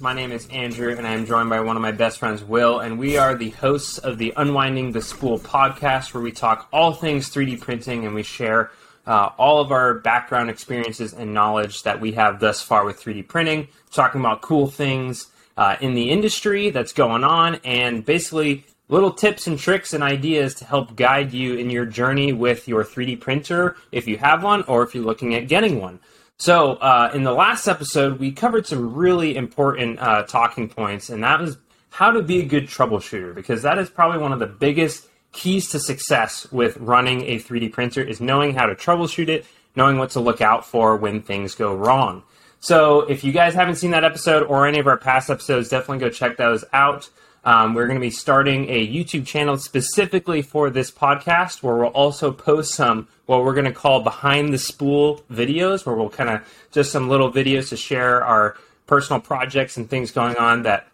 My name is Andrew, and I'm joined by one of my best friends, Will, and we are the hosts of the Unwinding the Spool podcast, where we talk all things 3D printing and we share uh, all of our background experiences and knowledge that we have thus far with 3D printing, talking about cool things uh, in the industry that's going on, and basically little tips and tricks and ideas to help guide you in your journey with your 3D printer if you have one or if you're looking at getting one. So, uh, in the last episode, we covered some really important uh, talking points, and that was how to be a good troubleshooter, because that is probably one of the biggest keys to success with running a 3D printer is knowing how to troubleshoot it, knowing what to look out for when things go wrong. So, if you guys haven't seen that episode or any of our past episodes, definitely go check those out. Um, we're going to be starting a YouTube channel specifically for this podcast where we'll also post some what we're going to call behind the spool videos, where we'll kind of just some little videos to share our personal projects and things going on that.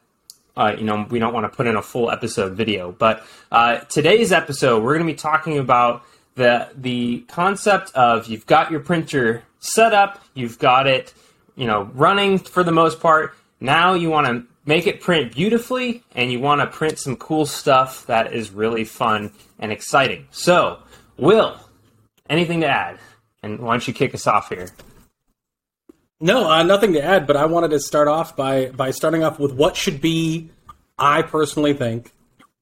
Uh, you know, we don't want to put in a full episode video, but uh, today's episode we're going to be talking about the the concept of you've got your printer set up, you've got it, you know, running for the most part. Now you want to make it print beautifully and you want to print some cool stuff that is really fun and exciting. So, Will, anything to add? And why don't you kick us off here? No, uh, nothing to add, but I wanted to start off by by starting off with what should be, I personally think,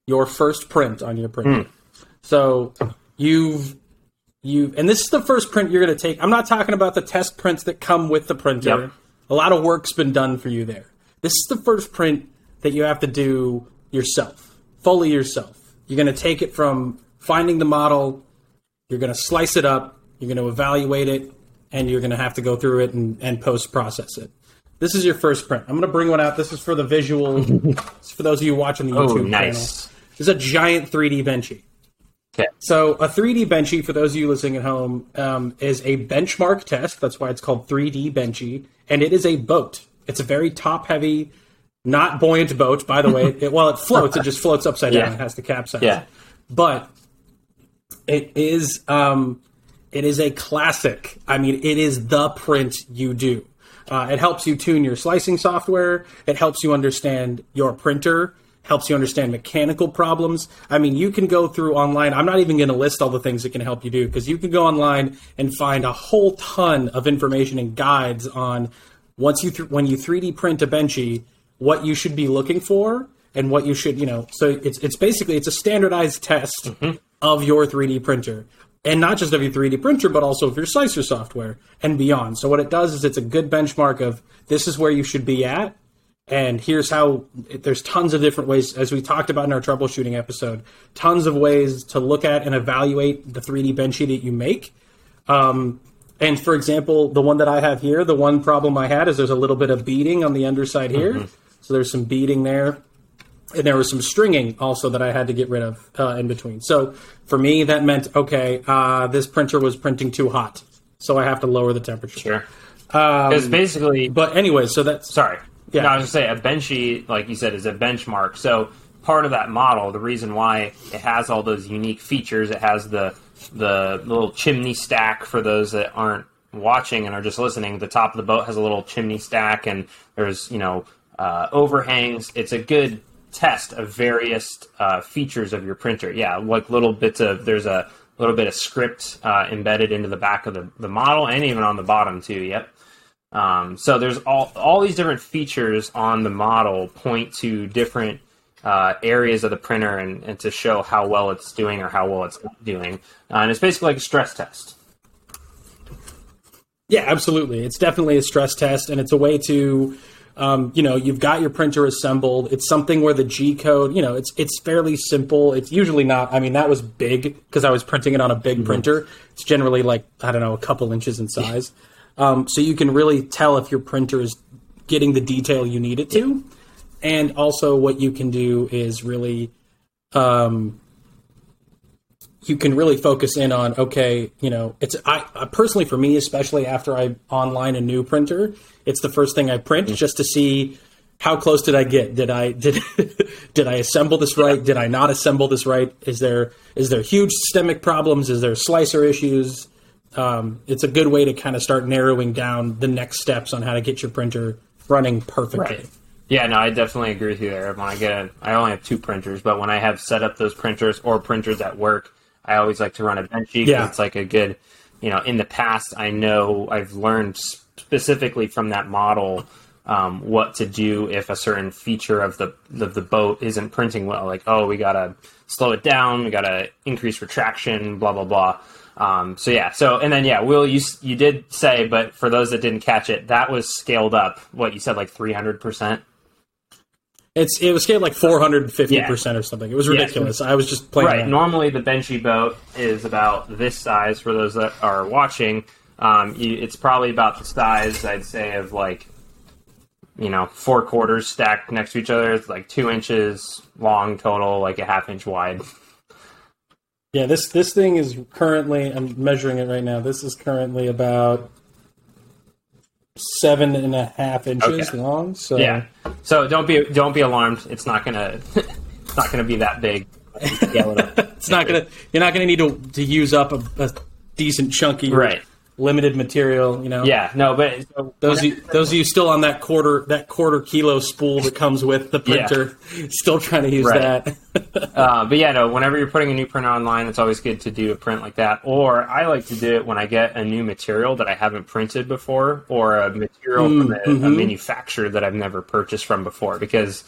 your first print on your printer. Mm. So you've you and this is the first print you're going to take. I'm not talking about the test prints that come with the printer. Yep. A lot of work's been done for you there. This is the first print that you have to do yourself, fully yourself. You're going to take it from finding the model, you're going to slice it up, you're going to evaluate it, and you're going to have to go through it and, and post process it. This is your first print. I'm going to bring one out. This is for the visual. for those of you watching the oh, YouTube oh, nice. channel. This is a giant 3D Benchy. Okay. So a 3D Benchy, for those of you listening at home, um, is a benchmark test. That's why it's called 3D Benchy, and it is a boat. It's a very top heavy, not buoyant boat, by the way. it, well, it floats. It just floats upside down. It has to capsize. Yeah. But it is um, it is a classic. I mean, it is the print you do. Uh, it helps you tune your slicing software. It helps you understand your printer. Helps you understand mechanical problems. I mean, you can go through online. I'm not even going to list all the things it can help you do because you can go online and find a whole ton of information and guides on once you th- when you 3D print a benchy, what you should be looking for and what you should, you know, so it's it's basically it's a standardized test mm-hmm. of your 3D printer. And not just of your 3D printer, but also of your slicer software and beyond. So what it does is it's a good benchmark of this is where you should be at, and here's how. There's tons of different ways, as we talked about in our troubleshooting episode, tons of ways to look at and evaluate the 3D benchy that you make. Um, and for example, the one that I have here, the one problem I had is there's a little bit of beading on the underside here. Mm-hmm. So there's some beading there. And there was some stringing also that I had to get rid of uh, in between. So for me, that meant, okay, uh, this printer was printing too hot. So I have to lower the temperature. Sure. Um, it's basically. But anyway, so that's. Sorry. Yeah. No, I was going to say, a benchy, like you said, is a benchmark. So part of that model, the reason why it has all those unique features, it has the the little chimney stack for those that aren't watching and are just listening. The top of the boat has a little chimney stack, and there's you know uh, overhangs. It's a good test of various uh, features of your printer. Yeah, like little bits of there's a little bit of script uh, embedded into the back of the, the model and even on the bottom too. Yep. Um, so there's all all these different features on the model point to different uh, areas of the printer and, and, to show how well it's doing or how well it's not doing. Uh, and it's basically like a stress test. Yeah, absolutely. It's definitely a stress test, and it's a way to, um, you know, you've got your printer assembled. It's something where the G code, you know, it's it's fairly simple. It's usually not. I mean, that was big because I was printing it on a big mm-hmm. printer. It's generally like I don't know, a couple inches in size. Um, so you can really tell if your printer is getting the detail you need it to and also what you can do is really um, you can really focus in on okay you know it's I, I, personally for me especially after i online a new printer it's the first thing i print mm-hmm. just to see how close did i get? Did i did did i assemble this right? Did i not assemble this right? Is there is there huge systemic problems? Is there slicer issues? Um, it's a good way to kind of start narrowing down the next steps on how to get your printer running perfectly. Right. Yeah, no, I definitely agree with you there. When I get, a, I only have two printers, but when I have set up those printers or printers at work, I always like to run a Benchy Yeah. it's like a good, you know, in the past, I know I've learned specifically from that model um, what to do if a certain feature of the of the boat isn't printing well. Like, oh, we gotta slow it down, we gotta increase retraction, blah blah blah. Um, so yeah, so and then yeah, Will, you you did say, but for those that didn't catch it, that was scaled up. What you said, like three hundred percent. It's it was scaled like 450 percent or something. It was ridiculous. I was just playing. Right. around. Normally, the benchy boat is about this size. For those that are watching, um, you, it's probably about the size I'd say of like, you know, four quarters stacked next to each other. It's like two inches long total, like a half inch wide. Yeah, this this thing is currently. I'm measuring it right now. This is currently about seven and a half inches Okay. long. So Yeah. So don't be don't be alarmed. It's not gonna it's not gonna be that big. Scale it up. it's not gonna. You're not gonna need to to use up a, a decent chunky Right. Limited material. You know. Yeah. No, but so Those of you, those of you still on that quarter that quarter kilo spool that comes with the Yeah. printer, still trying to use Right. that. Uh, but yeah, no. Whenever you're putting a new printer online, it's always good to do a print like that. Or I like to do it when I get a new material that I haven't printed before, or a material from a, a manufacturer that I've never purchased from before. Because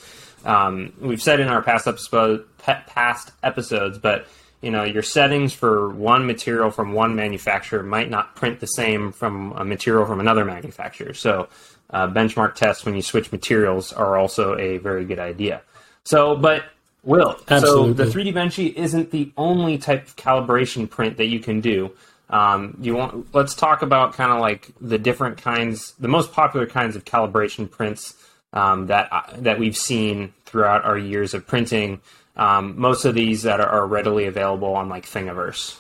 um, we've said in our past episode, past episodes, but you know, your settings for one material from one manufacturer might not print the same from a material from another manufacturer. So, uh, benchmark tests when you switch materials are also a very good idea. So, but Will, Absolutely. so the 3D Benchy isn't the only type of calibration print that you can do. Um, you want? Let's talk about kind of like the different kinds, the most popular kinds of calibration prints um, that that we've seen throughout our years of printing. Um, most of these that are, are readily available on like Thingiverse.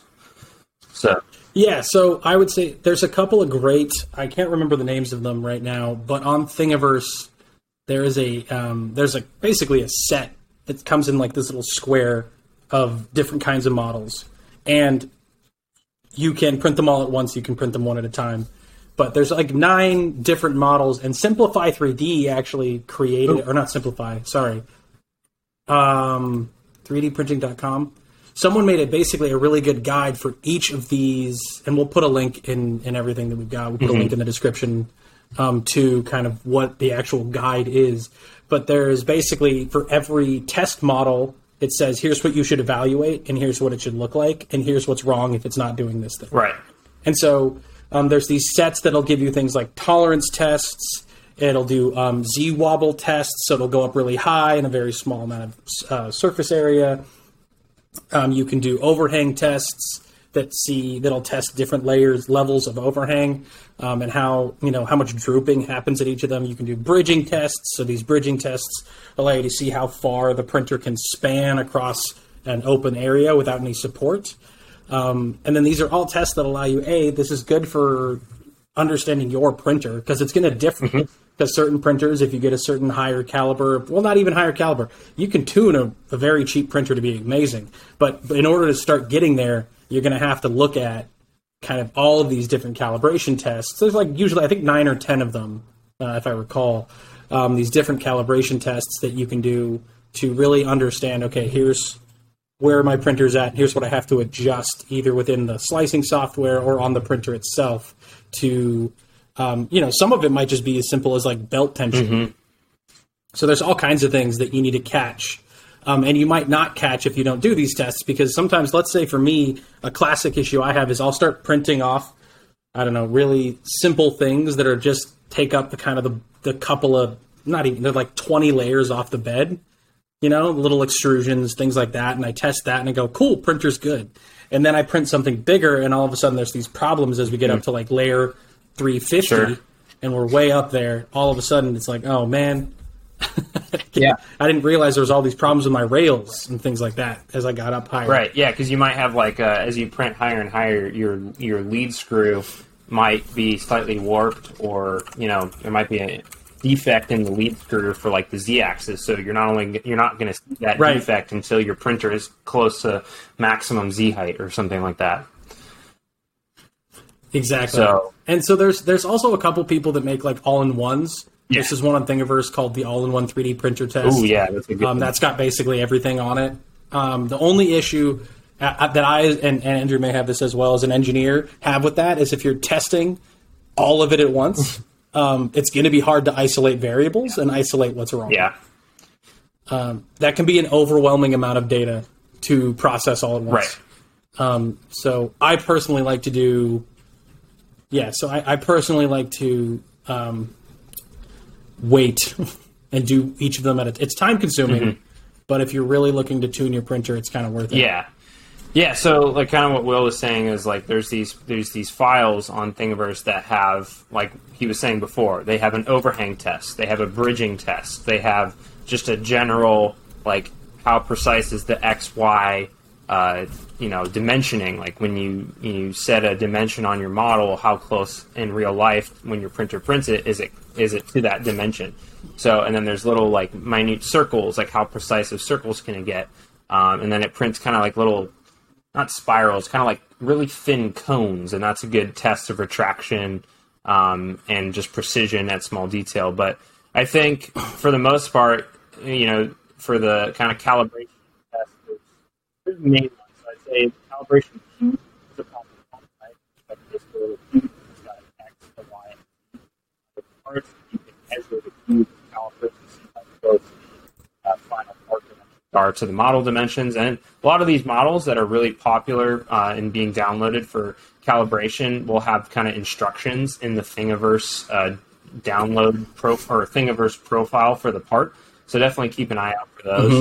So Yeah, so I would say there's a couple of great. I can't remember the names of them right now, but on Thingiverse, there is a um, there's a basically a set. that comes in like this little square of different kinds of models, and you can print them all at once. You can print them one at a time. But there's like nine different models, and Simplify 3D actually created, or not Simplify, sorry, um, 3dprinting.com. Someone made it basically a really good guide for each of these, and we'll put a link in, in everything that we've got. We'll put a link in the description um, to kind of what the actual guide is. But there's basically for every test model, it says here's what you should evaluate, and here's what it should look like, and here's what's wrong if it's not doing this thing. right, And so um, there's these sets that'll give you things like tolerance tests. It'll do um, Z wobble tests, so it'll go up really high in a very small amount of uh, surface area. Um, you can do overhang tests that see that'll test different layers, levels of overhang, um, and how you know how much drooping happens at each of them. You can do bridging tests. So these bridging tests allow you to see how far the printer can span across an open area without any support. Um, and then these are all tests that allow you a this is good for understanding your printer because it's going to differ because certain printers if you get a certain higher caliber well not even higher caliber. You can tune a, a very cheap printer to be amazing but in order to start getting there you're going to have to look at kind of all of these different calibration tests. There's like usually i think nine or ten of them uh, if i recall um, these different calibration tests that you can do to really understand okay here's where my printer's at. Here's what I have to adjust either within the slicing software or on the printer itself to, um, you know, some of it might just be as simple as like belt tension. So there's all kinds of things that you need to catch. Um, and you might not catch if you don't do these tests because sometimes, let's say for me, a classic issue I have is I'll start printing off, I don't know, really simple things that are just take up the kind of the, the couple of, not even, they're like 20 layers off the bed you know, little extrusions, things like that. And I test that and I go, cool, printer's good. And then I print something bigger, and all of a sudden there's these problems as we get up to like layer 350, Sure. and we're way up there. All of a sudden it's like, oh man, yeah, I didn't realize there was all these problems with my rails and things like that as I got up higher. right, yeah, because you might have like uh, as you print higher and higher, your your lead screw might be slightly warped, or you know there might be a defect in the lead screw for like the z-axis. So you're not only you're not going to see that Right. defect until your printer is close to maximum z height or something like that. Exactly. So- and so there's there's also a couple people that make like all in ones This is one on Thingiverse called the All-in-One 3D Printer Test. Oh yeah, that's a good. Um, one. that's got basically everything on it. Um, the only issue uh, that I and, and Andrew may have this as well as an engineer have with that is if you're testing all of it at once, um, it's going to be hard to isolate variables and isolate what's wrong. yeah. that can be an overwhelming amount of data to process all at once. Right. So I personally like to do, yeah. So I, I personally like to um, wait and do each of them at a. It's time consuming, but if you're really looking to tune your printer, it's kind of worth it. Yeah. Yeah, so like kind of what Will was saying is like there's these there's these files on Thingiverse that have like he was saying before, they have an overhang test, they have a bridging test, they have just a general like how precise is the XY uh, you know dimensioning? Like when you you set a dimension on your model how close in real life when your printer prints it is it is it to that dimension? So and then there's little like minute circles like how precise of circles can it get um, and then it prints kind of like little not spirals, kind of like really thin cones, and that's a good test of retraction um, and just precision at small detail. But I think for the most part, you know, for the kind of calibration test, there's main ones. So I'd say calibration cube is a problem, right? But this little cube has got an X, a Y, and the parts you can measure the cube and calibrate to see how close the uh, final part dimensions are to the model dimensions. And a lot of these models that are really popular uh, and being downloaded for calibration will have kind of instructions in the Thingiverse uh, download pro or Thingiverse profile for the part. So definitely keep an eye out for those.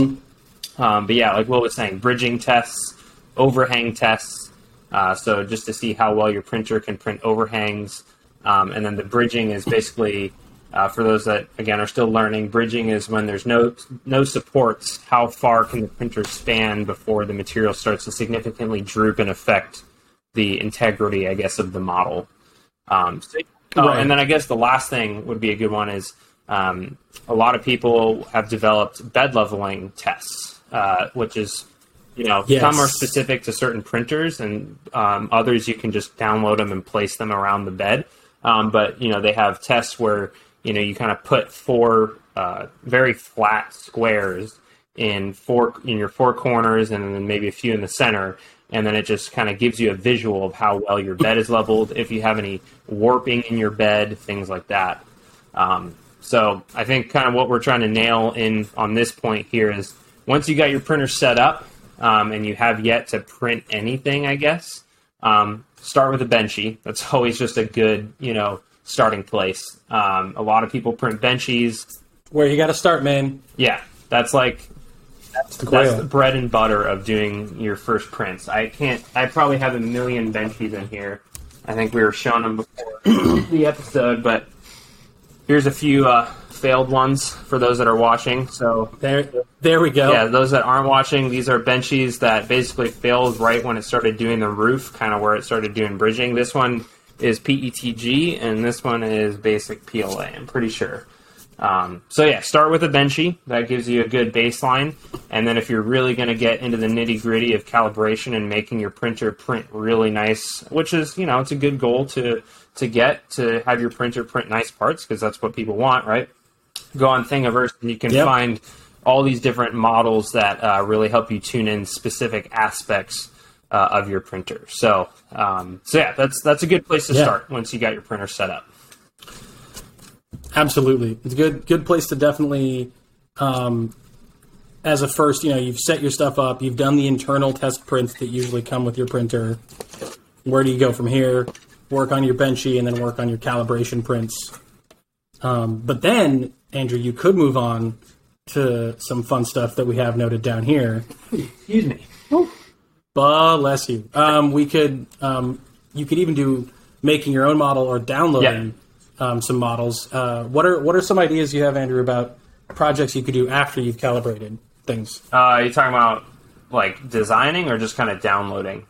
Um, but yeah, like Will was saying, bridging tests, overhang tests. Uh, so just to see how well your printer can print overhangs, um, and then the bridging is basically uh, for those that again are still learning. Bridging is when there's no no supports. How far can the printer span before the material starts to significantly droop and affect the integrity, I guess, of the model. Um, so- oh, Right. and then I guess the last thing would be a good one is um, a lot of people have developed bed leveling tests, uh, which is you know Yes. some are specific to certain printers, and um, others you can just download them and place them around the bed. Um, but you know they have tests where you know you kind of put four uh, very flat squares in four in your four corners, and then maybe a few in the center, and then it just kind of gives you a visual of how well your bed is leveled, if you have any warping in your bed, things like that. Um, so I think kind of what we're trying to nail in on this point here is once you got your printer set up um, and you have yet to print anything, I guess, um, start with a Benchy. That's always just a good, you know, starting place. Um, a lot of people print Benchies. Where you got to start, man. Yeah, that's like It's the that's the bread and butter of doing your first prints. I can't. I probably have a million benchies in here. I think we were showing them before the episode, but here's a few uh, failed ones for those that are watching. So There, there we go. yeah, those that aren't watching, these are benchies that basically failed right when it started doing the roof, kind of where it started doing bridging. This one is PETG, and this one is basic PLA. I'm pretty sure. Um, so yeah, start with a benchy. That gives you a good baseline, and then if you're really going to get into the nitty gritty of calibration and making your printer print really nice, which is you know it's a good goal to to get to have your printer print nice parts because that's what people want, right? Go on Thingiverse and you can Yep. find all these different models that uh, really help you tune in specific aspects uh, of your printer. So, um, so yeah, that's that's a good place to Yeah. start once you got your printer set up. Absolutely, it's a good good place to definitely, um, as a first, you know, you've set your stuff up, you've done the internal test prints that usually come with your printer. Where do you go from here? Work on your benchy and then work on your calibration prints. Um, but then, Andrew, you could move on to some fun stuff that we have noted down here. Excuse me. Bless you. Um, we could, um, you could even do making your own model or downloading um, some models. Uh, what are what are some ideas you have, Andrew, about projects you could do after you've calibrated things? Uh, are you talking about like designing or just kind of downloading?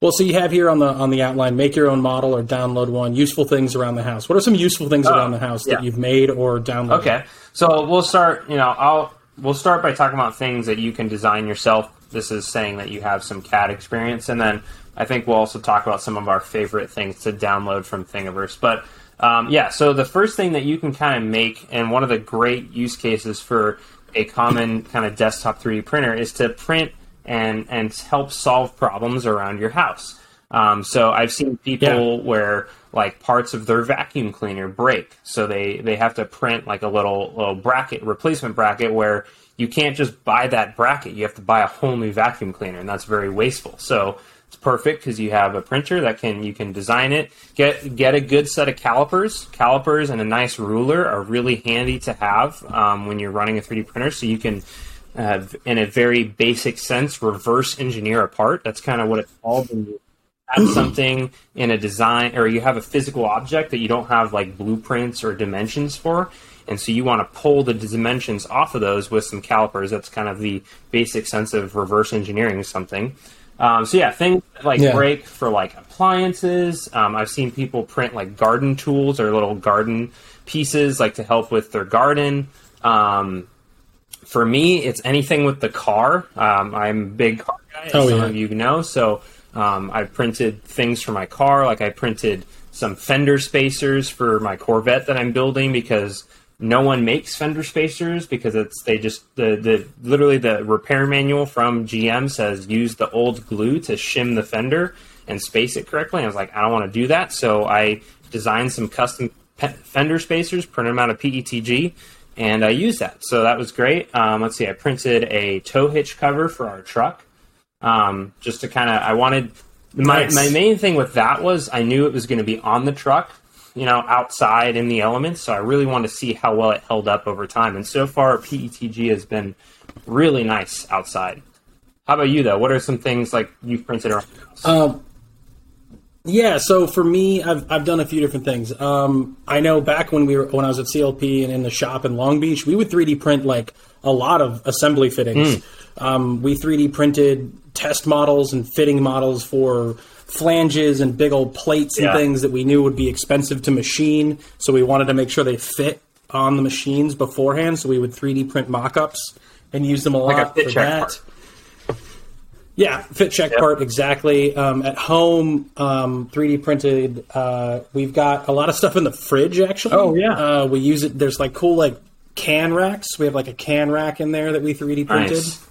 Well, so you have here on the on the outline, make your own model or download one. Useful things around the house. What are some useful things around the house yeah. that you've made or downloaded? Okay, so we'll start. You know, I'll we'll start by talking about things that you can design yourself. This is saying that you have some CAD experience, and then I think we'll also talk about some of our favorite things to download from Thingiverse. But Um, yeah, so the first thing that you can kind of make, and one of the great use cases for a common kind of desktop 3D printer is to print and and help solve problems around your house. Um, so I've seen people Yeah. where like parts of their vacuum cleaner break, so they they have to print like a little little bracket replacement bracket where you can't just buy that bracket. You have to buy a whole new vacuum cleaner, and that's very wasteful. So it's perfect because you have a printer that can you can design it. Get get a good set of calipers. Calipers and a nice ruler are really handy to have um, when you're running a 3D printer, so you can. Uh, in a very basic sense, reverse engineer a part. That's kind of what it's all you have something in a design or you have a physical object that you don't have like blueprints or dimensions for and so you want to pull the dimensions off of those with some calipers that's kind of the basic sense of reverse engineering something um, so yeah things that, like Yeah. break for like appliances um, i've seen people print like garden tools or little garden pieces like to help with their garden um, for me, it's anything with the car. Um, I'm a big car guy, as Oh, some yeah. of you know. So um, I printed things for my car. Like I printed some fender spacers for my Corvette that I'm building because no one makes fender spacers because it's they just the the literally the repair manual from GM says use the old glue to shim the fender and space it correctly. And I was like, I don't want to do that, so I designed some custom pe- fender spacers, printed them out of PETG, and I used that. So that was great. Um, let's see, I printed a tow hitch cover for our truck, um, just to kind of. I wanted my Nice. my main thing with that was I knew it was going to be on the truck, you know, outside in the elements. So I really wanted to see how well it held up over time. And so far, PETG has been really nice outside. How about you though? What are some things like you've printed around? Um, yeah, so for me, I've, I've done a few different things. Um, I know back when we were when I was at CLP and in the shop in Long Beach, we would 3D print like a lot of assembly fittings. Um, we 3D printed test models and fitting models for flanges and big old plates and Yeah. things that we knew would be expensive to machine. So we wanted to make sure they fit on the machines beforehand. So we would 3D print mock-ups and use them a lot Like a fit for check that. part. Yeah, fit check Yep. part exactly. Um, at home, um, 3D printed. Uh, we've got a lot of stuff in the fridge. Actually, Oh, yeah. Uh, we use it. There's like cool like can racks. We have like a can rack in there that we 3D printed. Nice.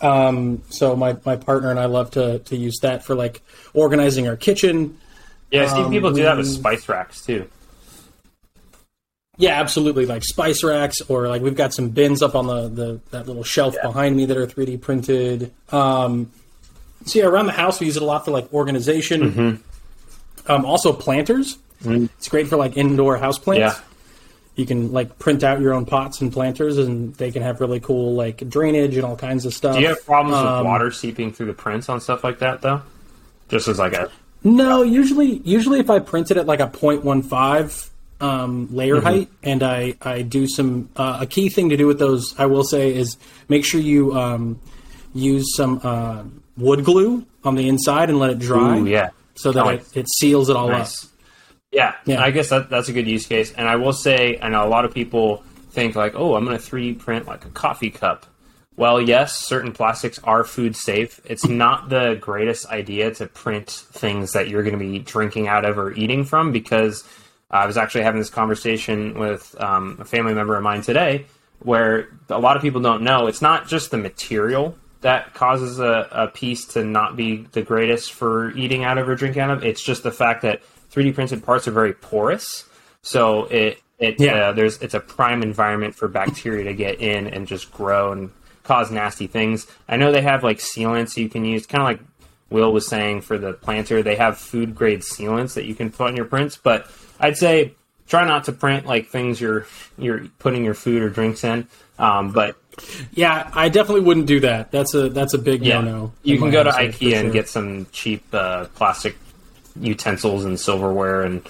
Um, so my, my partner and I love to to use that for like organizing our kitchen. Yeah, I see Um, people do that with spice racks too. Yeah, absolutely. Like spice racks, or like we've got some bins up on the, the that little shelf behind me that are 3D printed. Um, so yeah, around the house we use it a lot for like organization. Mm-hmm. Um, also planters. It's great for like indoor house plants. Yeah. You can like print out your own pots and planters, and they can have really cool like drainage and all kinds of stuff. Do you have problems Um, with water seeping through the prints on stuff like that though? Just as like a No, usually usually if I print it at like a 0.15 um, layer Mm-hmm. height, and I I do some uh, a key thing to do with those, I will say is make sure you um, use some uh, wood glue on the inside and let it dry. Ooh, yeah. so that Nice. it, it seals it all up. Yeah, Yeah. I guess that, that's a good use case. And I will say, I know a lot of people think like, oh, I'm going to 3D print like a coffee cup. Well, yes, certain plastics are food safe. It's not the greatest idea to print things that you're going to be drinking out of or eating from because I was actually having this conversation with um, a family member of mine today where a lot of people don't know it's not just the material that causes a, a piece to not be the greatest for eating out of or drinking out of. It's just the fact that 3D printed parts are very porous, so it it Yeah. uh, there's it's a prime environment for bacteria to get in and just grow and cause nasty things. I know they have like sealants you can use, kind of like Will was saying for the planter. They have food grade sealants that you can put on your prints, but I'd say try not to print like things you're you're putting your food or drinks in. Um, but Yeah, I definitely wouldn't do that. That's a that's a big yeah, no no. you can go to IKEA and get some cheap uh, plastic utensils and silverware and,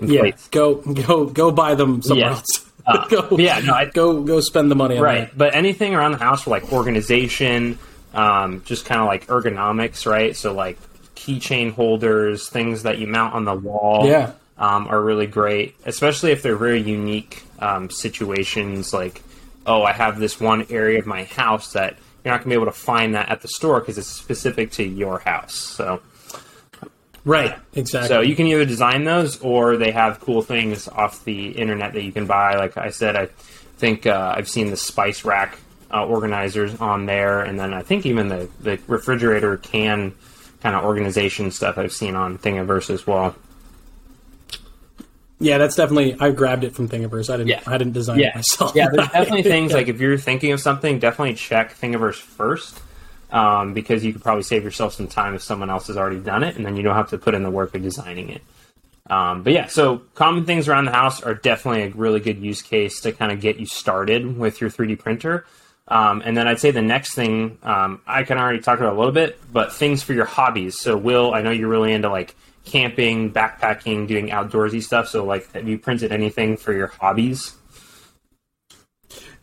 and yeah. plates. Go go go buy them somewhere Yeah. else. Uh, go, yeah, no, I- go go spend the money on right that. but anything around the house for like organization um, just kind of like ergonomics right so like keychain holders things that you mount on the wall Yeah. um, are really great especially if they're very unique um, situations like oh i have this one area of my house that you're not going to be able to find that at the store because it's specific to your house so Right, exactly. So you can either design those, or they have cool things off the internet that you can buy. Like I said, I think uh, I've seen the spice rack uh, organizers on there, and then I think even the the refrigerator can kind of organization stuff I've seen on Thingiverse as well. Yeah, that's definitely. I grabbed it from Thingiverse. I didn't. Yeah. I didn't design it myself. Yeah, there's definitely things like if you're thinking of something, definitely check Thingiverse first. Um, because you could probably save yourself some time if someone else has already done it, and then you don't have to put in the work of designing it. Um, but yeah, so common things around the house are definitely a really good use case to kind of get you started with your 3D printer. Um, and then I'd say the next thing um, I can already talk about a little bit, but things for your hobbies. So Will, I know you're really into like camping, backpacking, doing outdoorsy stuff. So like, have you printed anything for your hobbies?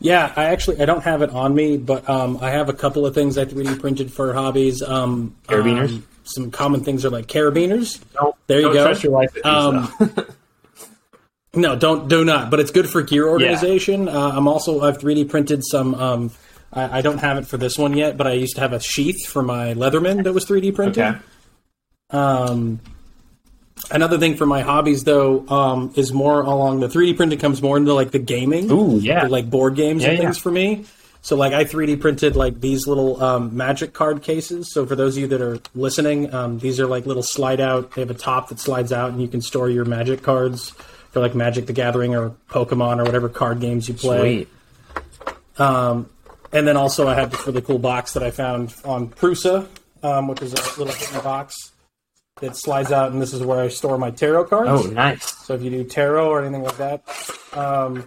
Yeah, I actually I don't have it on me, but um, I have a couple of things I 3D printed for hobbies. Um, Carabiners? um, some common things are like carabiners. Don't, There you don't go. stress your life with Um. No, don't do not. But it's good for gear organization. Uh, I'm also I've 3D printed some. Um, I, I don't have it for this one yet, but I used to have a sheath for my Leatherman that was 3D printed. okay. Um, another thing for my hobbies though um, is more along the 3D printing comes more into like the gaming. Ooh, yeah. like board games Yeah, and things yeah. for me. So like I 3D printed like these little um, magic card cases. So for those of you that are listening, um, these are like little slide out. They have a top that slides out, and you can store your magic cards for like Magic the Gathering or Pokemon or whatever card games you play. Sweet. Um, and then also I have this really cool box that I found on Prusa, um, which is a little hidden box that slides out, and this is where I store my tarot cards. Oh, nice. So if you do tarot or anything like that, um,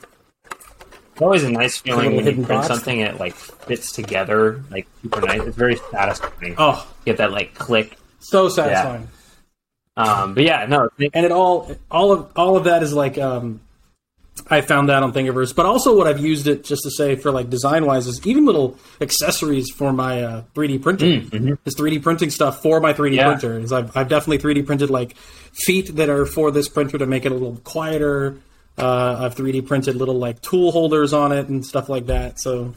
It's always a nice feeling when you print box. something it like fits together like super nice. It's very satisfying. oh, Get that like click. so satisfying. Um, but yeah, no, And it all, all of all of that is like, um, I found that on Thingiverse, but also what I've used it just to say for like design wise is even little accessories for my uh, 3D printing. Is 3D printing stuff for my 3D Mm, mm-hmm. Yeah. printer. Is I've, I've definitely 3D printed like feet that are for this printer to make it a little quieter. Uh, I've 3D printed little like tool holders on it and stuff like that. So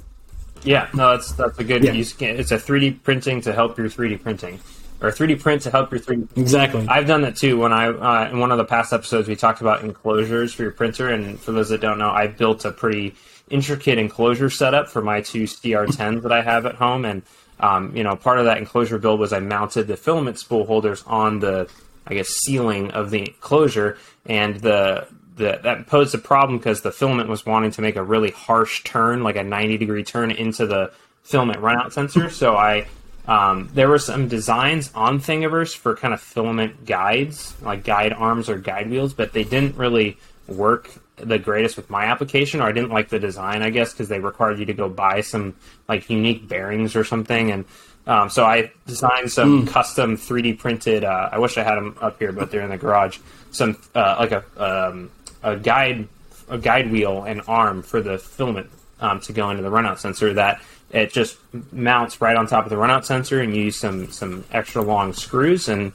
yeah, no, that's that's a good Yeah. use. It's a 3D printing to help your 3D printing, or 3D print to help your 3D. exactly. I've done that too. When I uh, in one of the past episodes, we talked about enclosures for your printer, and for those that don't know, I built a pretty intricate enclosure setup for my two CR10s that I have at home, and um, you know, part of that enclosure build was I mounted the filament spool holders on the, I guess, ceiling of the enclosure, and the the, that posed a problem because the filament was wanting to make a really harsh turn, like a 90 degree turn into the filament runout sensor. So I um, there were some designs on Thingiverse for kind of filament guides, like guide arms or guide wheels, but they didn't really work the greatest with my application, or I didn't like the design, I guess, because they required you to go buy some like unique bearings or something. And um, so I designed some custom 3D printed. Uh, I wish I had them up here, but they're in the garage. Some uh, like a um, a guide a guide wheel and arm for the filament um, to go into the runout sensor that it just mounts right on top of the runout sensor and you use some some extra long screws and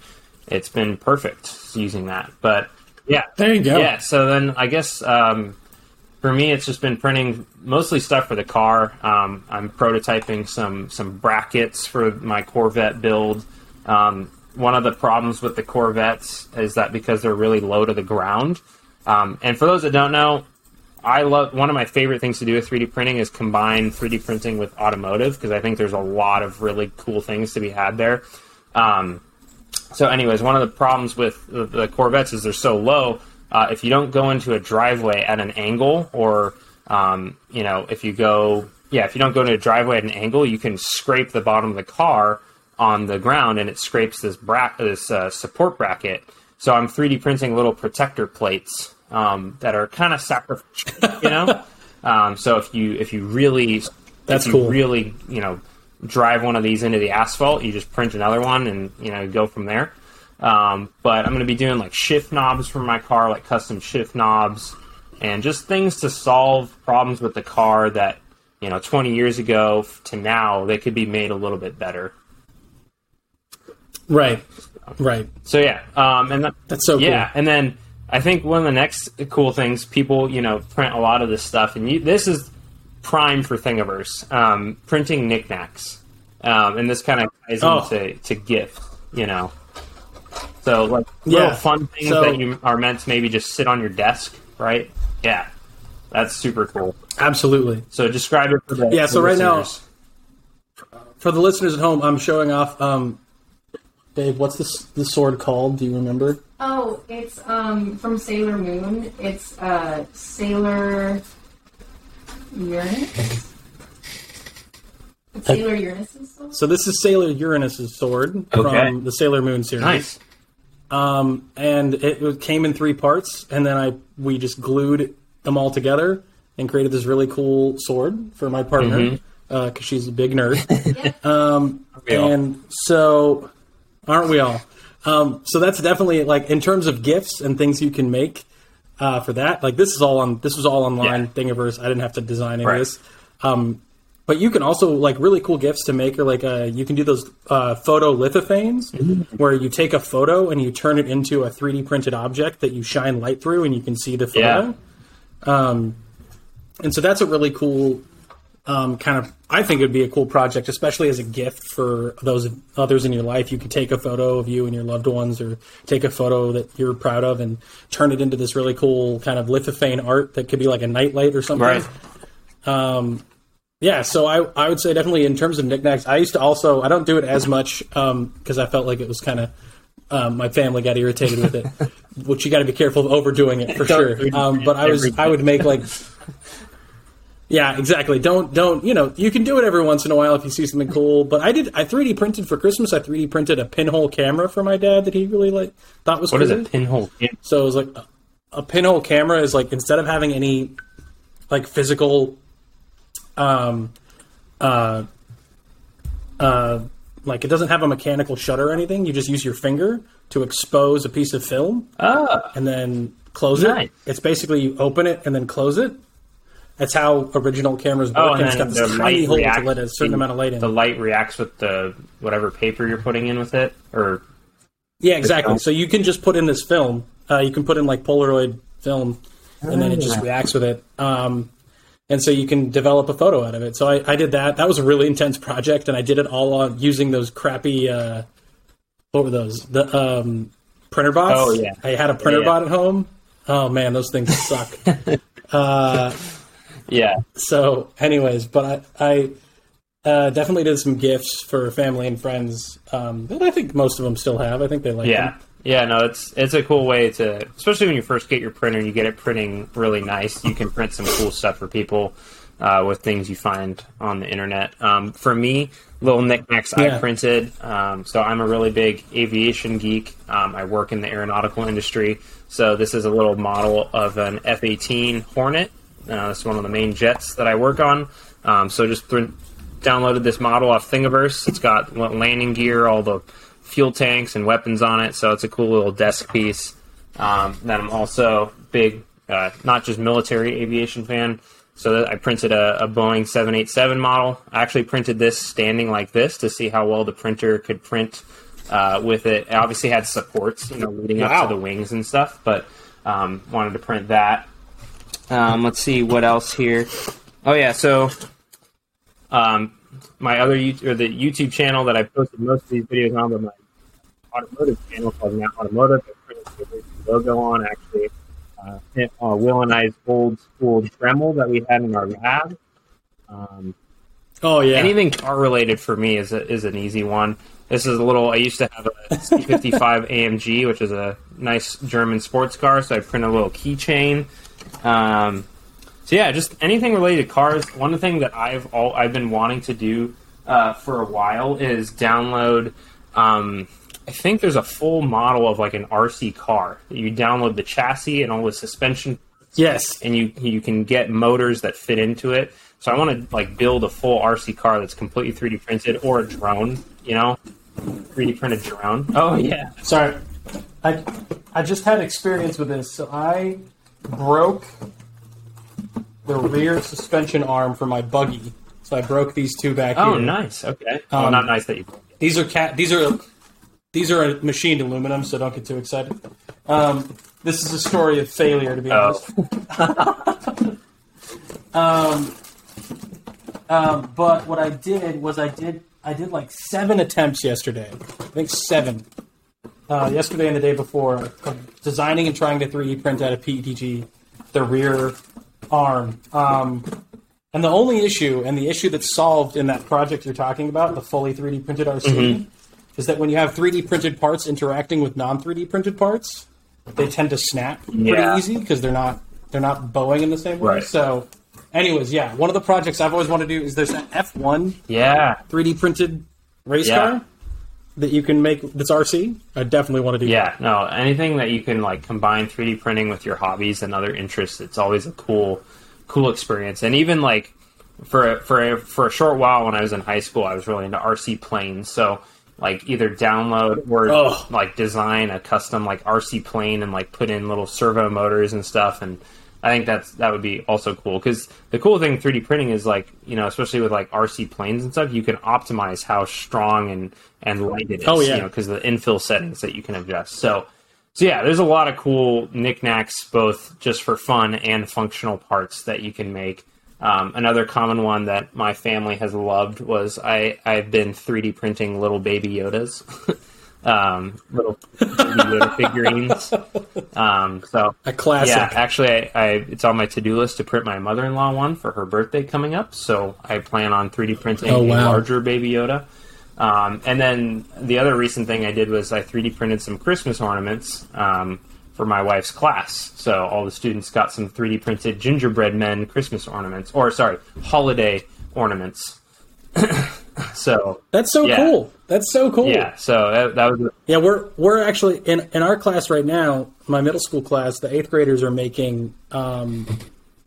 it's been perfect using that. But yeah. There you go. yeah so then i guess um, for me it's just been printing mostly stuff for the car. Um, i'm prototyping some some brackets for my corvette build. Um, one of the problems with the corvettes is that because they're really low to the ground um, and for those that don't know I love one of my favorite things to do with 3D printing is combine 3D printing with automotive because I think there's a lot of really cool things to be had there. Um, so, anyways, one of the problems with the, the Corvettes is they're so low. Uh, if you don't go into a driveway at an angle, or um, you know, if you go, yeah, if you don't go into a driveway at an angle, you can scrape the bottom of the car on the ground, and it scrapes this bra- this uh, support bracket. So I'm 3D printing little protector plates um, that are kind of sacrificial, you know. um, so if you if you really That's if you cool. really you know drive one of these into the asphalt, you just print another one and you know go from there. Um, but I'm going to be doing like shift knobs for my car, like custom shift knobs, and just things to solve problems with the car that you know 20 years ago to now they could be made a little bit better. Right. Right. So yeah, um, and that, That's so yeah, cool. and then I think one of the next cool things people you know print a lot of this stuff, and you, this is prime for Thingiverse, um, printing knickknacks, um, and this kind of ties Oh. into to gift, you know. So like little Yeah. fun things So- that you are meant to maybe just sit on your desk, right? Yeah, that's super cool. Absolutely. So describe it for the Yeah, so right now- listeners. For the listeners at home, I'm showing off. Um, Dave, what's this the sword called? Do you remember? Oh, it's um from Sailor Moon. It's uh Sailor Uranus. It's Sailor Uranus's sword. So this is Sailor Uranus's sword Okay. from the Sailor Moon series. nice. Um, and it, it came in three parts, and then I we just glued them all together and created this really cool sword for my partner because she's a big nerd. We all- and so, aren't we all? Um, so that's definitely like in terms of gifts and things you can make uh, for that. Like this is all on this was all online Yeah. Thingiverse. I didn't have to design any Right. of this. Um, but you can also like really cool gifts to make, or like uh, you can do those uh, photo lithophanes, where you take a photo and you turn it into a 3D printed object that you shine light through, and you can see the photo. Um, And so that's a really cool um, kind of. I think it'd be a cool project, especially as a gift for those others in your life. You could take a photo of you and your loved ones, or take a photo that you're proud of, and turn it into this really cool kind of lithophane art that could be like a nightlight or something. Right. Um, Yeah, so I, I would say definitely in terms of knickknacks, I used to also I don't do it as much because I felt like it was kind of um, my family got irritated with it, which you got to be careful of overdoing it for sure. Um, but I was I would make like yeah exactly don't don't you know you can do it every once in a while if you see something cool. But I did I 3D printed for Christmas. I 3D printed a pinhole camera for my dad that he really like thought was What is cool. a pinhole? So it was like a, a pinhole camera is like instead of having any like physical um uh uh like it doesn't have a mechanical shutter or anything, you just use your finger to expose a piece of film Ah, and then close Nice. it. It's basically you open it and then close it. That's how original cameras work. oh, and and it's then got the this light tiny hole to reacts. let a certain amount of light in. The light reacts with the whatever paper you're putting in with it, or Yeah, exactly. So you can just put in this film. Uh, you can put in like Polaroid film, and then it just Ah. reacts with it. Um, and so you can develop a photo out of it. So I, I did that. That was a really intense project, and I did it all on using those crappy. Uh, what were those? The um, Printrbots. Oh, yeah. I had a printer Yeah. bot at home. Oh man, those things suck. yeah, so, anyways, but I, I uh, definitely did some gifts for family and friends um, that I think most of them still have. I think they like yeah, them. yeah. No, it's it's a cool way to, especially when you first get your printer, and you get it printing really nice. You can print some cool stuff for people uh, with things you find on the internet. Um, for me, little knickknacks Yeah. I printed. Um, so I'm a really big aviation geek. Um, I work in the aeronautical industry. So this is a little model of an F-18 Hornet. Uh, it's one of the main jets that I work on. Um, so just thr downloaded this model off Thingiverse. It's got landing gear, all the fuel tanks and weapons on it. So it's a cool little desk piece. Um, then I'm also big, uh, not just military aviation fan. So that I printed a, a Boeing 787 model. I actually printed this standing like this to see how well the printer could print uh, with it. It obviously had supports, you know, leading Wow. up to the wings and stuff, but um, wanted to print that. Um, let's see what else here. Oh yeah, so um, my other YouTube, or the YouTube channel that I posted most of these videos on, but my automotive channel called Now Automotive. I printed the logo on actually. Uh, uh, Will and I's old school Dremel that we had in our lab. Um, Oh yeah. Anything car related for me is a, is an easy one. This is a little. I used to have a C55 AMG, which is a nice German sports car. So I print a little keychain. Um, so yeah, just anything related to cars. One of the thing that I've all I've been wanting to do uh, for a while is download. Um, I think there's a full model of like an RC car. You download the chassis and all the suspension Yes. and you you can get motors that fit into it. So I want to like build a full RC car that's completely 3D printed or a drone, you know, 3D printed drone. Oh yeah, Sorry. I I just had experience with this. So I broke the rear suspension arm for my buggy. So I broke these two back Oh here. nice. Okay. well, Um, not nice that you. These are cat. These are these are machined aluminum. So don't get too excited. Um, this is a story of failure, to be Oh. honest. um, um, but what I did was I did I did like seven attempts yesterday. I think seven. Uh, yesterday and the day before designing and trying to 3D print out of PETG the rear arm. Um, and the only issue, and the issue that's solved in that project you're talking about, the fully 3D printed RC, Mm-hmm. is that when you have 3D printed parts interacting with non 3D printed parts, they tend to snap pretty Yeah. easy because they're not they're not bowing in the same way. Right. So, anyways, yeah, one of the projects I've always wanted to do is there's an F1 Yeah, 3D printed race Yeah. car that you can make that's RC. I definitely want to do. yeah. No, anything that you can like combine 3D printing with your hobbies and other interests, it's always a cool, cool experience. And even like for for a, for a short while when I was in high school, I was really into RC planes. So like either download or Oh. like design a custom like RC plane and like put in little servo motors and stuff. And I think that's that would be also cool because the cool thing with 3D printing is like you know especially with like RC planes and stuff, you can optimize how strong and and light it is. Oh, yeah. you know, because the infill settings that you can adjust. So. So yeah, there's a lot of cool knickknacks, both just for fun and functional parts that you can make. Um, another common one that my family has loved was I I've been 3D printing little baby Yodas, um, little Yoda figurines. Um, so A classic. yeah, actually, I, I it's on my to do list to print my mother in law one for her birthday coming up. So I plan on 3D printing Oh, a larger baby Yoda. Um, and then the other recent thing I did was I 3D printed some Christmas ornaments um, for my wife's class. So all the students got some 3D printed gingerbread men Christmas ornaments, or sorry, holiday ornaments. so That's so Yeah. cool. That's so cool. yeah, so that, that was Yeah, we're we're actually in in our class right now. My middle school class, the eighth graders are making um,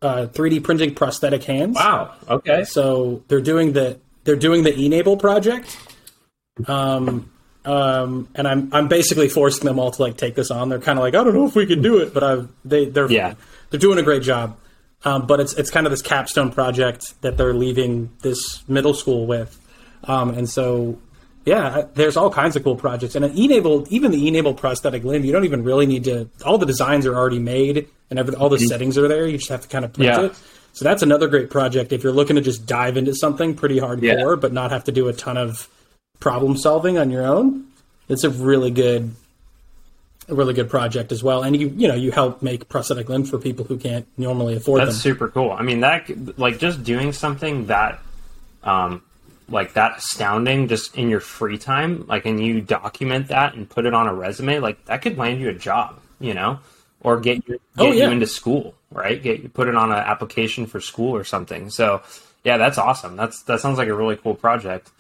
uh, 3D printing prosthetic hands. wow. Okay, So they're doing the they're doing the Enable project. Um, um, and I'm I'm basically forcing them all to like take this on. They're kind of like I don't know if we can do it, but I've they they're Yeah. they're doing a great job. Um, but it's it's kind of this capstone project that they're leaving this middle school with, um, and so yeah, there's all kinds of cool projects. And an Enable, even the Enable prosthetic limb, you don't even really need to. All the designs are already made, and every, all the settings are there. You just have to kind of print Yeah. it. So that's another great project if you're looking to just dive into something pretty hardcore, Yeah. but not have to do a ton of problem solving on your own. It's a really good, a really good project as well. And you, you know, you help make prosthetic limbs for people who can't normally afford That's them. super cool. I mean, that like just doing something that, um, like that astounding, just in your free time, like, and you document that and put it on a resume, like that could land you a job, you know, or get you get Oh, yeah. you into school, right? Get you put it on an application for school or something. So, yeah, that's awesome. That's that sounds like a really cool project.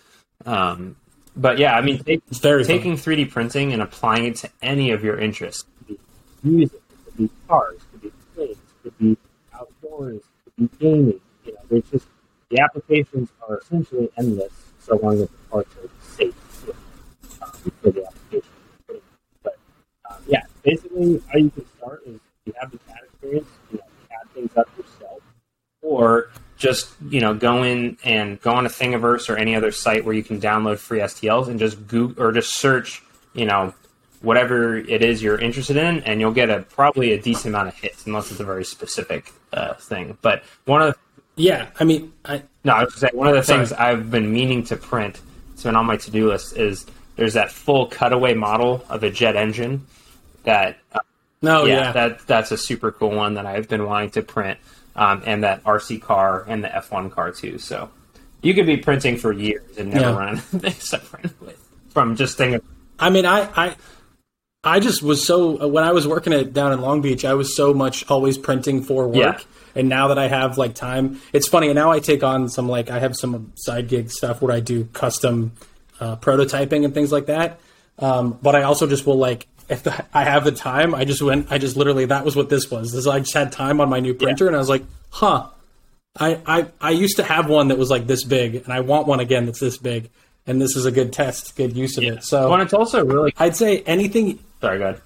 Um, but yeah, I mean, take, very fun. taking 3D printing and applying it to any of your interests. It could be music, it could be cars, it could be planes, it could be outdoors, it could be gaming. You know, there's just the applications are essentially endless so long as the parts are safe um, for the application. But um, yeah, basically how you can start is you have the CAD experience, you know, CAD things up yourself, or just you know go in and go on a Thingiverse or any other site where you can download free STLs and just Google or just search you know whatever it is you're interested in, and you'll get a probably a decent amount of hits unless it's a very specific uh, thing. But one of the Yeah, I mean, I no, I was saying one of the Sorry. things I've been meaning to print. It's been on my to do list. Is there's that full cutaway model of a jet engine that uh, no, yeah, Oh, yeah, that that's a super cool one that I've been wanting to print, um, and that RC car and the F1 car too. So you could be printing for years and never Yeah. run out of things to print from just thinking. I mean, I, I, I just was so when I was working at down in Long Beach, I was so much always printing for work. Yeah. And now that I have like time, it's funny. And now I take on some like I have some side gig stuff where I do custom uh, prototyping and things like that. Um, but I also just will like if the, I have the time, I just went. I just literally that was what this was. This I just had time on my new printer, and I was like, huh. I, I I used to have one that was like this big, and I want one again that's this big. And this is a good test, good use of it. So Well, it's also really I'd say anything. sorry, go ahead.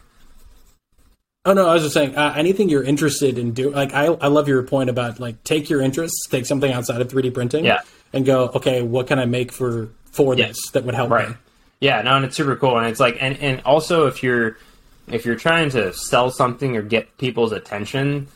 Oh no, I was just saying uh, anything you're interested in doing. Like I, I love your point about like take your interests, take something outside of 3D printing, Yeah. and go. Okay, what can I make for for this that would help right me? yeah no and it's super cool and it's like and, and also if you're if you're trying to sell something or get people's attention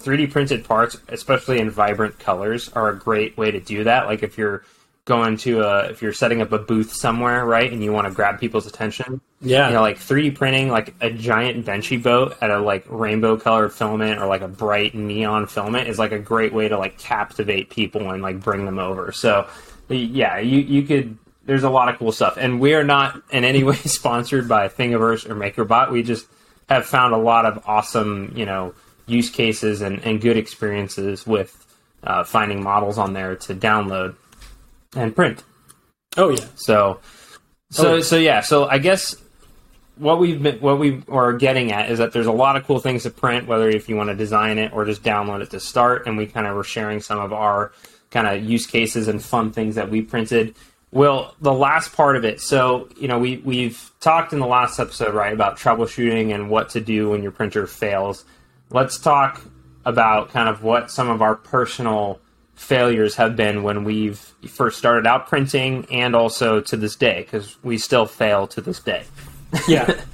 3d printed parts especially in vibrant colors are a great way to do that like if you're going to a if you're setting up a booth somewhere, right, and you want to grab people's attention. Yeah. You know, like 3D printing like a giant benchy boat at a like rainbow colored filament or like a bright neon filament is like a great way to like captivate people and like bring them over. So yeah, you you could there's a lot of cool stuff. And we are not in any way sponsored by Thingiverse or MakerBot. We just have found a lot of awesome, you know, use cases and, and good experiences with uh, finding models on there to download and print. Oh yeah. So, so, Oh. so yeah. So I guess what we've been, what we are getting at is that there's a lot of cool things to print, whether if you want to design it or just download it to start. And we kind of were sharing some of our kind of use cases and fun things that we printed. Well, the last part of it. So, you know, we we've talked in the last episode, right, about troubleshooting and what to do when your printer fails. Let's talk about kind of what some of our personal failures have been when we've first started out printing and also to this day because we still fail to this day. Yeah.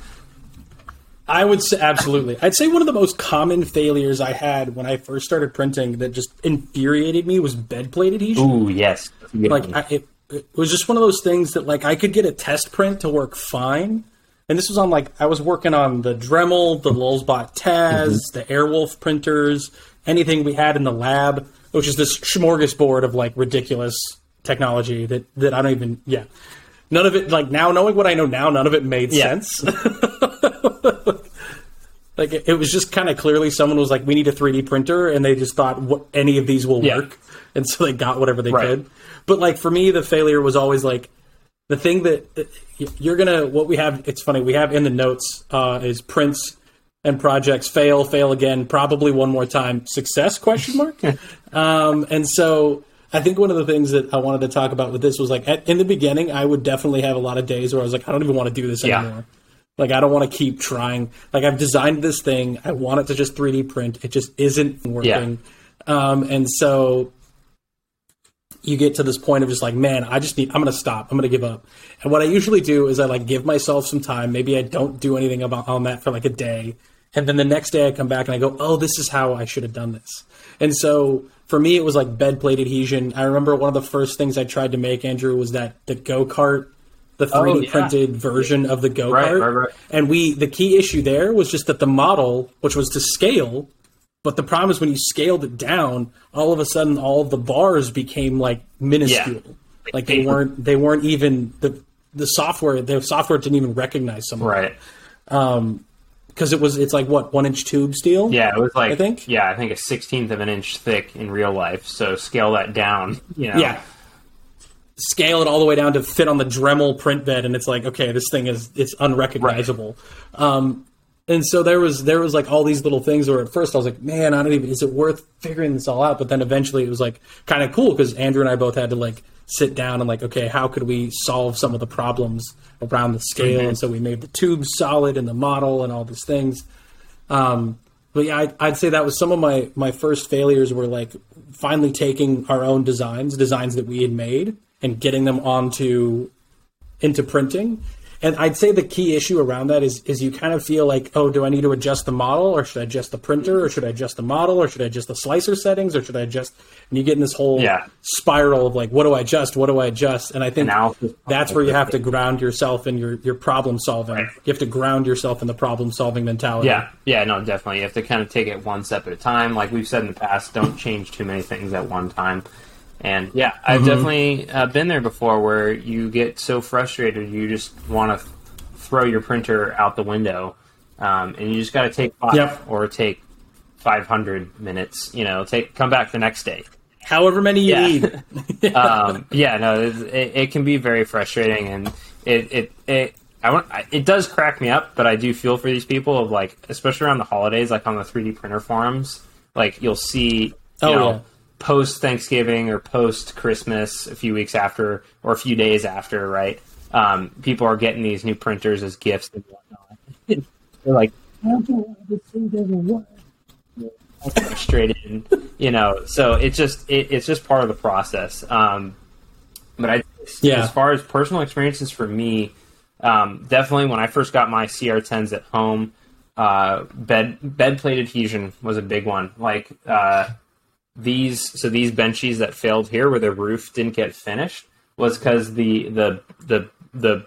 I would say absolutely. I'd say one of the most common failures I had when I first started printing that just infuriated me was bed plate adhesion. Ooh, yes. like I, it, it was just one of those things that like I could get a test print to work fine, and this was on like I was working on the Dremel, the Lulzbot Taz, mm-hmm. the Airwolf printers, anything we had in the lab, which is this smorgasbord of like ridiculous technology that that I don't even yeah. None of it like now knowing what I know now, none of it made Yeah. sense. like it, it was just kind of clearly someone was like, "We need a 3D printer," and they just thought, "What any of these will Yeah. work," and so they got whatever they Right. could. But like for me, the failure was always like the thing that uh, you're gonna. What we have, it's funny. We have in the notes uh, is prints and projects fail, fail again, probably one more time, success question mark. um, and so I think one of the things that I wanted to talk about with this was like at, in the beginning, I would definitely have a lot of days where I was like, I don't even want to do this Yeah. anymore. Like I don't want to keep trying. Like I've designed this thing. I want it to just 3D print. It just isn't working. Um, and so you get to this point of just like, man, I just need. I'm going to stop. I'm going to give up. And what I usually do is I like give myself some time. Maybe I don't do anything about on that for like a day, and then the next day I come back and I go, oh, this is how I should have done this. And so for me, it was like bed plate adhesion. I remember one of the first things I tried to make, Andrew, was that the go kart. The 3D Oh, yeah. printed version of the go kart, Right, right, right. and we the key issue there was just that the model, which was to scale, but the problem is when you scaled it down, all of a sudden all the bars became like minuscule. Like they weren't they weren't even the the software the software didn't even recognize some Right. Um, because it was it's like what one inch tube steel. Yeah, it was like I think? yeah, I think a sixteenth of an inch thick in real life. So scale that down. You know. Yeah. Scale it all the way down to fit on the Dremel print bed, and it's like, okay, this thing is it's unrecognizable. Um, and so there was there was like all these little things where at first I was like, man, I don't even is it worth figuring this all out? But then eventually it was like kind of cool because Andrew and I both had to like sit down and like, okay, how could we solve some of the problems around the scale? And so we made the tubes solid and the model and all these things. Um, but yeah, I'd, I'd say that was some of my my first failures were like finally taking our own designs, designs that we had made, and getting them onto into printing. And I'd say the key issue around that is is you kind of feel like, oh, do I need to adjust the model, or should I adjust the printer, or should I adjust the model, or should I adjust the slicer settings, or should I adjust? And you get in this whole Yeah. spiral of like, what do I adjust? What do I adjust? And I think Analysis. that's where you have to ground yourself in your your problem solving. Right. You have to ground yourself in the problem solving mentality. Yeah, yeah, no, definitely. You have to kind of take it one step at a time. Like we've said in the past, don't change too many things at one time. And yeah, I've Mm-hmm. definitely uh, been there before where you get so frustrated, you just want to throw your printer out the window, um, and you just got to take five Yep. or take five hundred minutes. You know, take come back the next day. However many you Yeah. need. um, yeah, no, it, it, it can be very frustrating, and it it it I want it does crack me up, but I do feel for these people of like, especially around the holidays, like on the 3D printer forums, like you'll see, you Oh, know, yeah. Post Thanksgiving or post Christmas, a few weeks after or a few days after, right? Um, people are getting these new printers as gifts and whatnot. They're like, I don't this thing doesn't work frustrated, you know. So it's just it, it's just part of the process. Um, but I, Yeah. as far as personal experiences for me, um, definitely when I first got my CR10s at home, uh, bed bed plate adhesion was a big one. Like uh, these, so these Benchies that failed here, where the roof didn't get finished. was because the the the the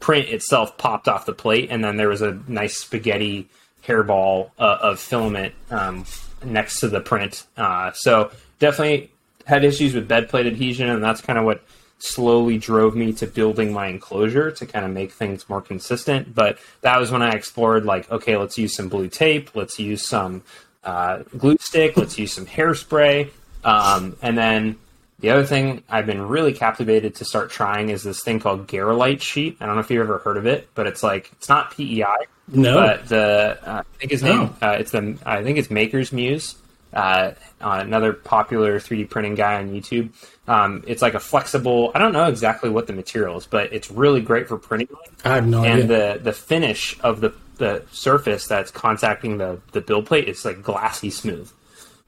print itself popped off the plate, and then there was a nice spaghetti hairball uh, of filament um, next to the print. Uh, so definitely had issues with bed plate adhesion, and that's kind of what slowly drove me to building my enclosure to kind of make things more consistent. But that was when I explored like, okay, let's use some blue tape, let's use some uh, glue stick, let's use some hairspray, um, and then the other thing I've been really captivated to start trying is this thing called Garolite sheet. I don't know if you've ever heard of it, but it's like it's not PEI. No. but the uh, I think his name Oh. uh, it's the I think it's Maker's Muse. Uh, another popular 3D printing guy on YouTube. Um, it's like a flexible. I don't know exactly what the material is, but it's really great for printing I have no and idea. the the finish of the the surface that's contacting the the build plate is like glassy smooth.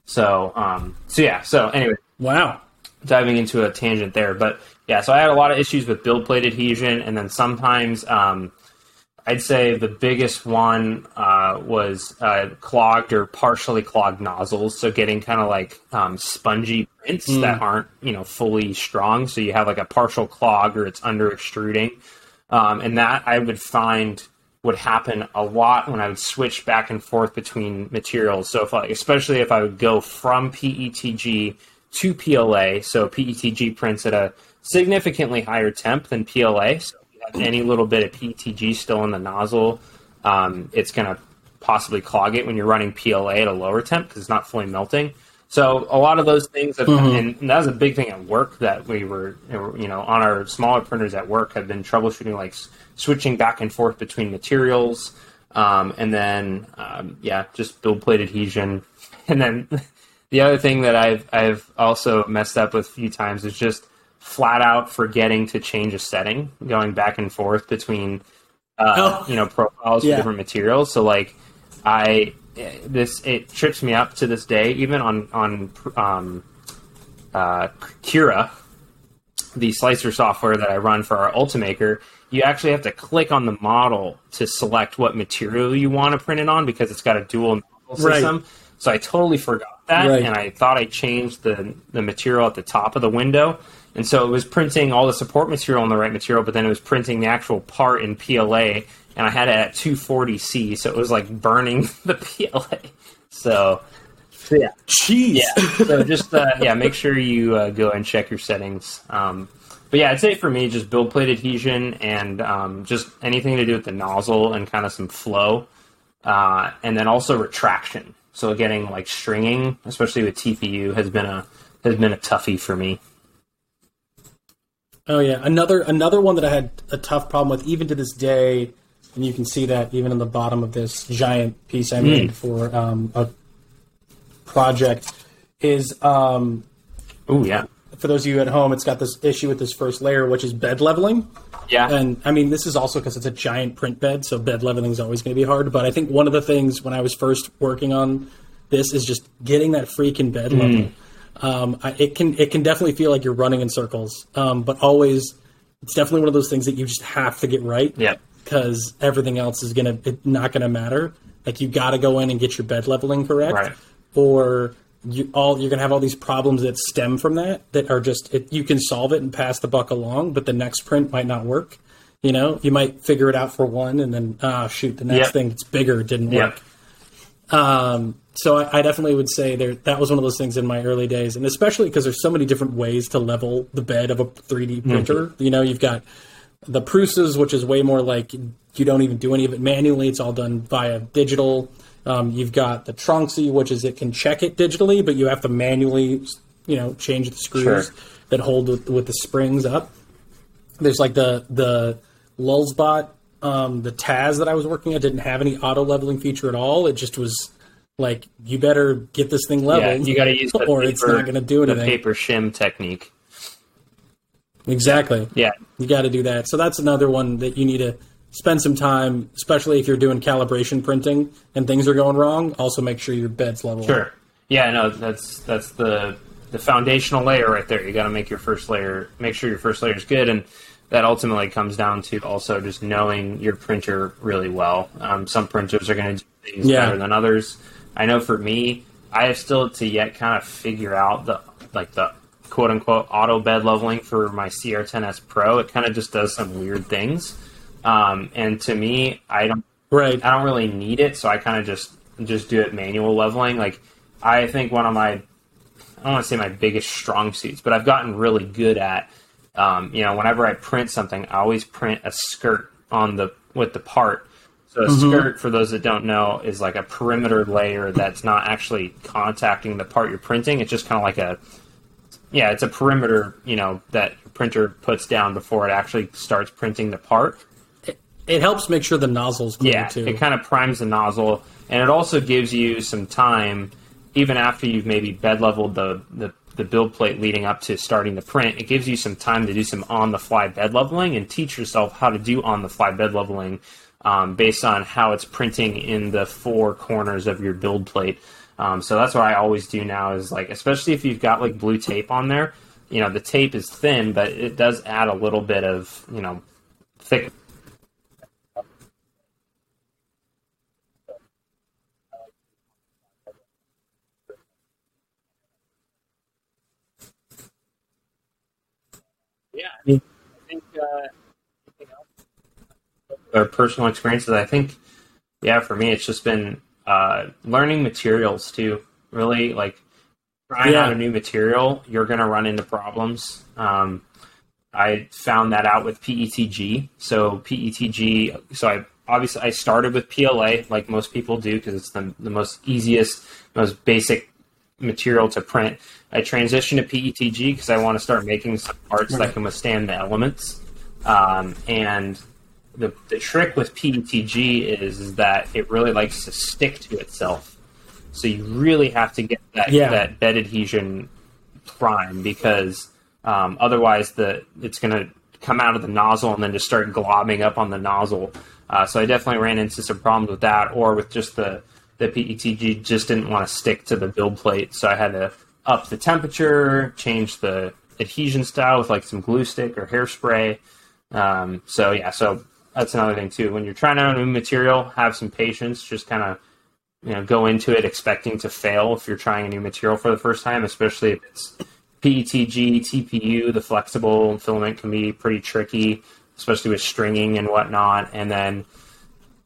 So um so yeah so anyway wow. diving into a tangent there but yeah so I had a lot of issues with build plate adhesion and then sometimes um I'd say the biggest one uh, was uh, clogged or partially clogged nozzles. So getting kind of like um, spongy prints that aren't you know fully strong. So you have like a partial clog or it's under extruding, um, and that I would find would happen a lot when I would switch back and forth between materials. So if like especially if I would go from PETG to PLA, so PETG prints at a significantly higher temp than PLA. So if you have any little bit of PETG still in the nozzle, um, it's going to possibly clog it when you're running PLA at a lower temp because it's not fully melting. So a lot of those things, have, and that was a big thing at work that we were, you know, on our smaller printers at work have been troubleshooting, like switching back and forth between materials, um, and then um, yeah, just build plate adhesion, and then the other thing that I've I've also messed up with a few times is just flat out forgetting to change a setting, going back and forth between uh, Oh. you know profiles for different materials. So like I this it trips me up to this day, even on on um, uh, Cura, the slicer software that I run for our Ultimaker. You actually have to click on the model to select what material you want to print it on because it's got a dual model Right. system. So I totally forgot that, Right. and I thought I changed the the material at the top of the window, and so it was printing all the support material on the right material, but then it was printing the actual part in PLA, and I had it at 240C, so it was like burning the PLA. So, so yeah, Jeez. yeah. So just uh, yeah, make sure you uh, go and check your settings. Um, but yeah, I'd say for me, just build plate adhesion and um, just anything to do with the nozzle and kind of some flow, uh, and then also retraction. So getting like stringing, especially with TPU, has been a has been a toughie for me. Oh yeah, another another one that I had a tough problem with, even to this day, and you can see that even in the bottom of this giant piece I made for um, a project, is um, Oh yeah, for those of you at home, it's got this issue with this first layer, which is bed leveling. yeah, And I mean, this is also because it's a giant print bed, so bed leveling is always going to be hard. But I think one of the things when I was first working on this is just getting that freaking bed level. Um, I, it can it can definitely feel like you're running in circles, um, but always it's definitely one of those things that you just have to get right Yep. because everything else is gonna not gonna matter. Like you got to go in and get your bed leveling correct, Right. or you all you're gonna have all these problems that stem from that that are just it, you can solve it and pass the buck along, but the next print might not work. You know, you might figure it out for one, and then ah shoot, the next Yep. thing that's bigger didn't Yep. work. Um, so I, I definitely would say there that was one of those things in my early days, and especially because there's so many different ways to level the bed of a 3D printer. You know, you've got the Prusa's, which is way more like you don't even do any of it manually; it's all done via digital. Um, you've got the Tronxy, which is it can check it digitally, but you have to manually, you know, change the screws Sure. that hold with, with the springs up. There's like the the Lulzbot, um, the Taz that I was working at didn't have any auto leveling feature at all. It just was like you better get this thing yeah. leveled, You got to use or paper, it's not going to do the paper shim technique. Exactly. Yeah, You got to do that. So that's another one that you need to spend some time, especially if you're doing calibration printing and things are going wrong. Also, make sure your bed's level. Sure. Yeah, no, that's that's the the foundational layer right there. You got to make your first layer, make sure your first layer is good, and that ultimately comes down to also just knowing your printer really well. Um, some printers are going to do things Yeah. better than others. I know for me, I have still to yet kind of figure out the like the quote unquote auto bed leveling for my CR10S Pro. It kind of just does some weird things. Um, and to me, I don't Right. I don't really need it, so I kind of just just do it manual leveling. Like I think one of my I don't want to say my biggest strong suits, but I've gotten really good at um, you know whenever I print something, I always print a skirt on the with the part. So a skirt, for those that don't know, is like a perimeter layer that's not actually contacting the part you're printing. It's just kind of like a yeah, it's a perimeter you know that your printer puts down before it actually starts printing the part. It helps make sure the nozzle's clear Yeah, too. it kind of primes the nozzle, and it also gives you some time, even after you've maybe bed leveled the, the, the build plate leading up to starting the print. It gives you some time to do some on the fly bed leveling and teach yourself how to do on the fly bed leveling um, based on how it's printing in the four corners of your build plate. Um, so that's what I always do now is like, especially if you've got like blue tape on there, you know, the tape is thin, but it does add a little bit of, you know, thick Yeah, I mean, I think uh, or personal experiences. I think, yeah, for me, it's just been uh, learning materials too. Really, like trying Yeah. out a new material, you're going to run into problems. Um, I found that out with PETG. So PETG. So I obviously I started with PLA, like most people do, because it's the the most easiest, most basic material to print. I transitioned to PETG because I want to start making some parts that can withstand the elements. Um, and the, the trick with PETG is, is that it really likes to stick to itself. So you really have to get that, Yeah. that bed adhesion prime because um, otherwise the it's going to come out of the nozzle and then just start globbing up on the nozzle. Uh, so I definitely ran into some problems with that, or with just the the PETG just didn't want to stick to the build plate, so I had to up the temperature, change the adhesion style with like some glue stick or hairspray. Um, so yeah, so that's another thing too. When you're trying out a new material, have some patience. Just kind of you know go into it expecting to fail if you're trying a new material for the first time, especially if it's PETG, TPU. The flexible filament can be pretty tricky, especially with stringing and whatnot. And then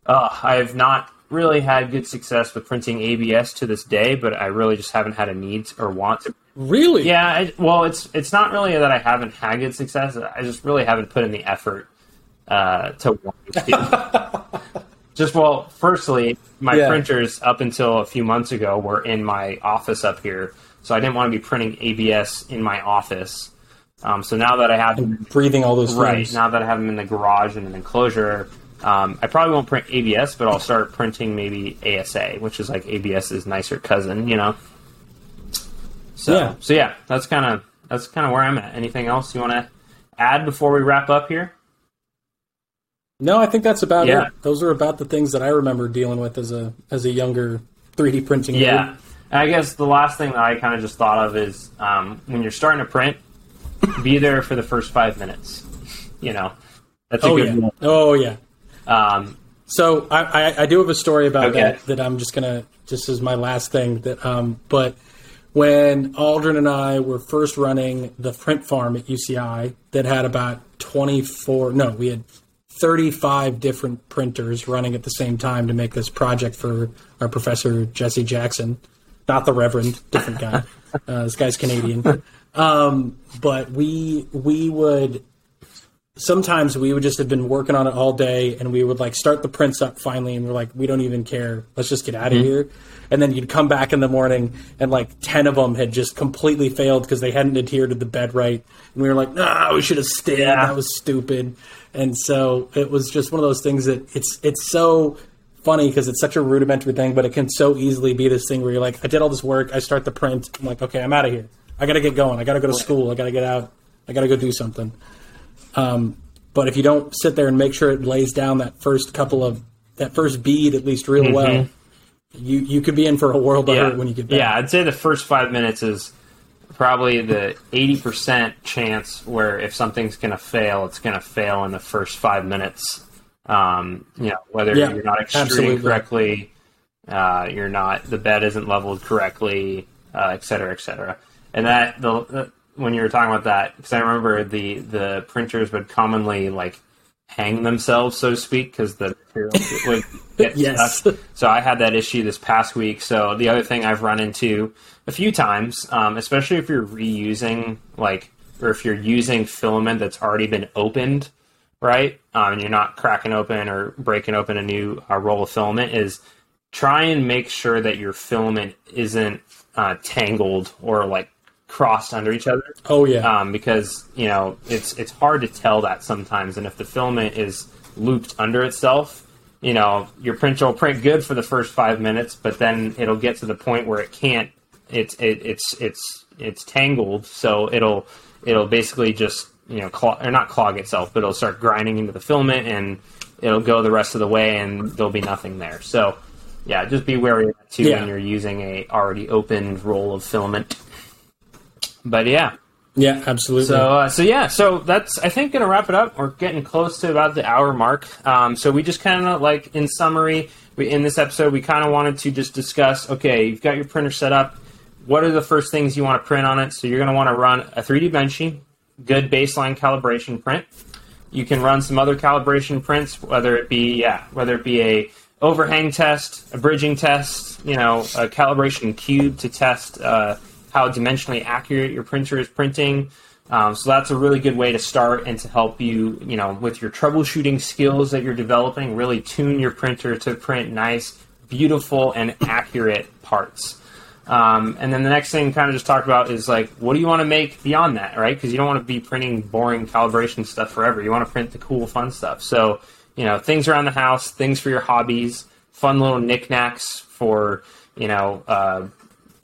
uh, I have not really had good success with printing ABS to this day, but I really just haven't had a need or want to really? yeah, I, well, it's it's not really that I haven't had good success. I just really haven't put in the effort uh, to want to. just well, firstly, my Yeah. printers up until a few months ago were in my office up here, so I didn't want to be printing ABS in my office. Um, so now that I have them, Breathing all those right things. now that I have them in the garage and an enclosure, um, I probably won't print ABS, but I'll start printing maybe ASA, which is like ABS's nicer cousin, you know. So Yeah. so yeah, that's kind of that's kind of where I'm at. Anything else you want to add before we wrap up here? No, I think that's about Yeah. it. Those are about the things that I remember dealing with as a as a younger 3D printing. Yeah. And I guess the last thing that I kind of just thought of is um, when you're starting to print, be there for the first five minutes. You know, that's a Oh good yeah. rule. Oh yeah. Um, So I, I, I do have a story about Okay. that that I'm just gonna just as my last thing that um but when Andrew and I were first running the print farm at UCI that had about 24 no we had 35 different printers running at the same time to make this project for our professor Jesse Jackson. Not the reverend different guy. Uh, this guy's Canadian. Um, but we we would sometimes we would just have been working on it all day and we would like start the prints up finally and we're like we don't even care. Let's just get out of mm-hmm. here. And then you'd come back in the morning and like 10 of them had just completely failed because they hadn't adhered to the bed right. And we were like nah we should have stayed. Yeah. that was stupid. And so it was just one of those things that it's it's so funny because it's such a rudimentary thing but it can so easily be this thing where you're like i did all this work. I start the print. I'm like okay i'm out of here. I gotta get going. I gotta go to school. I gotta get out. I gotta go do something um, but if you don't sit there and make sure it lays down that first couple of that first bead at least real well, you you could be in for a world of yeah, hurt when you get back. yeah, I'd say the first five minutes is probably the eighty percent chance where if something's going to fail, it's going to fail in the first five minutes. Um, you know, whether Yeah, you're not extruding absolutely. correctly, uh, you're not the bed isn't leveled correctly, uh, et cetera, et cetera. And that the, the when you were talking about that because I remember the the printers would commonly like hang themselves, so to speak, because the material would get Yes. stuck. So I had that issue this past week. So the other thing I've run into a few times, um, especially if you're reusing like or if you're using filament that's already been opened, right? Um, and you're not cracking open or breaking open a new uh, roll of filament, is try and make sure that your filament isn't uh, tangled or like crossed under each other Oh yeah. um, because you know it's it's hard to tell that sometimes, and if the filament is looped under itself, you know your printer will print good for the first five minutes, but then it'll get to the point where it can't. It's it, it's it's it's tangled, so it'll it'll basically just you know clog, or not clog itself, but it'll start grinding into the filament, and it'll go the rest of the way, and there'll be nothing there. So. Yeah, just be wary of that too Yeah. when you're using a already opened roll of filament. But yeah, yeah, absolutely. so, uh, so yeah, so that's I think gonna wrap it up. We're getting close to about the hour mark. Um, so we just kind of like in summary, we, in this episode, we kind of wanted to just discuss. Okay, you've got your printer set up. What are the first things you want to print on it? So you're gonna want to run a 3D Benchy, good baseline calibration print. You can run some other calibration prints, whether it be yeah, whether it be a overhang test, a bridging test, you know, a calibration cube to test uh, how dimensionally accurate your printer is printing. Um, so that's a really good way to start and to help you, you know, with your troubleshooting skills that you're developing, really tune your printer to print nice, beautiful, and accurate parts. Um, and then the next thing, kind of just talked about, is like, what do you want to make beyond that, right? Because you don't want to be printing boring calibration stuff forever. You want to print the cool, fun stuff. So, you know, things around the house, things for your hobbies, fun little knickknacks for, you know, uh,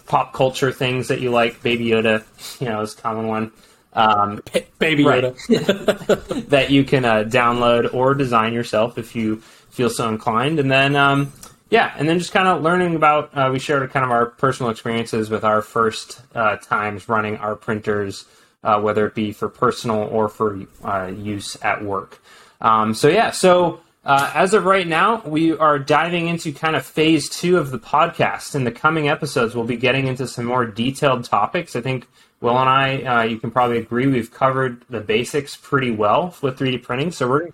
pop culture things that you like. Baby Yoda, you know, is a common one. Um, Baby Right. Yoda. that you can uh, download or design yourself if you feel so inclined. And then, um, yeah, and then just kind of learning about. Uh, we shared kind of our personal experiences with our first uh, times running our printers, uh, whether it be for personal or for uh, use at work. Um, so yeah, so. Uh, as of right now, we are diving into kind of phase two of the podcast. In the coming episodes, we'll be getting into some more detailed topics. I think Will and I, uh, you can probably agree, we've covered the basics pretty well with 3D printing. So we're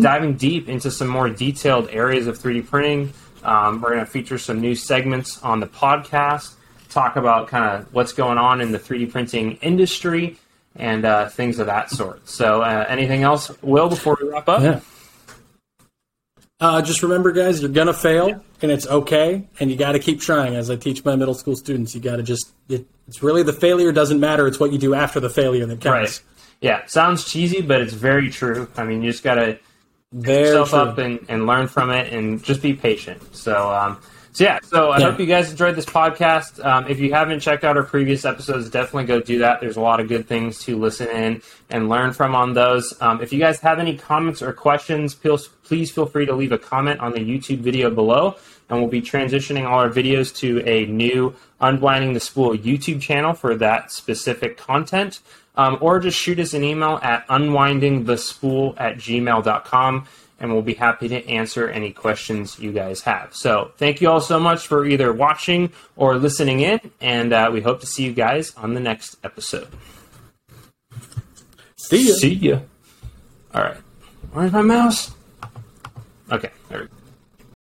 diving deep into some more detailed areas of 3D printing. Um, we're going to feature some new segments on the podcast, talk about kind of what's going on in the 3D printing industry, and uh, things of that sort. So, uh, anything else, Will, before we wrap up? Yeah. Uh, just remember, guys, you're gonna fail, and it's okay, and you got to keep trying. As I teach my middle school students, you got to just. It, it's really the failure doesn't matter. It's what you do after the failure that counts. Right. Yeah, sounds cheesy, but it's very true. I mean, you just got to Very yourself true. up and, and learn from it and just be patient. So, um, so yeah, so I Yeah. hope you guys enjoyed this podcast. Um, if you haven't checked out our previous episodes, definitely go do that. There's a lot of good things to listen in and learn from on those. Um, if you guys have any comments or questions, please, please feel free to leave a comment on the YouTube video below. And we'll be transitioning all our videos to a new Unwinding the Spool YouTube channel for that specific content. Um, or just shoot us an email at unwindingthespool at gmail.com and we'll be happy to answer any questions you guys have. So, thank you all so much for either watching or listening in, and uh, we hope to see you guys on the next episode. See ya. See ya. All right. Where's my mouse? Okay, there we go.